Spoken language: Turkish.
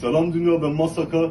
Selam dünya ben Masaka.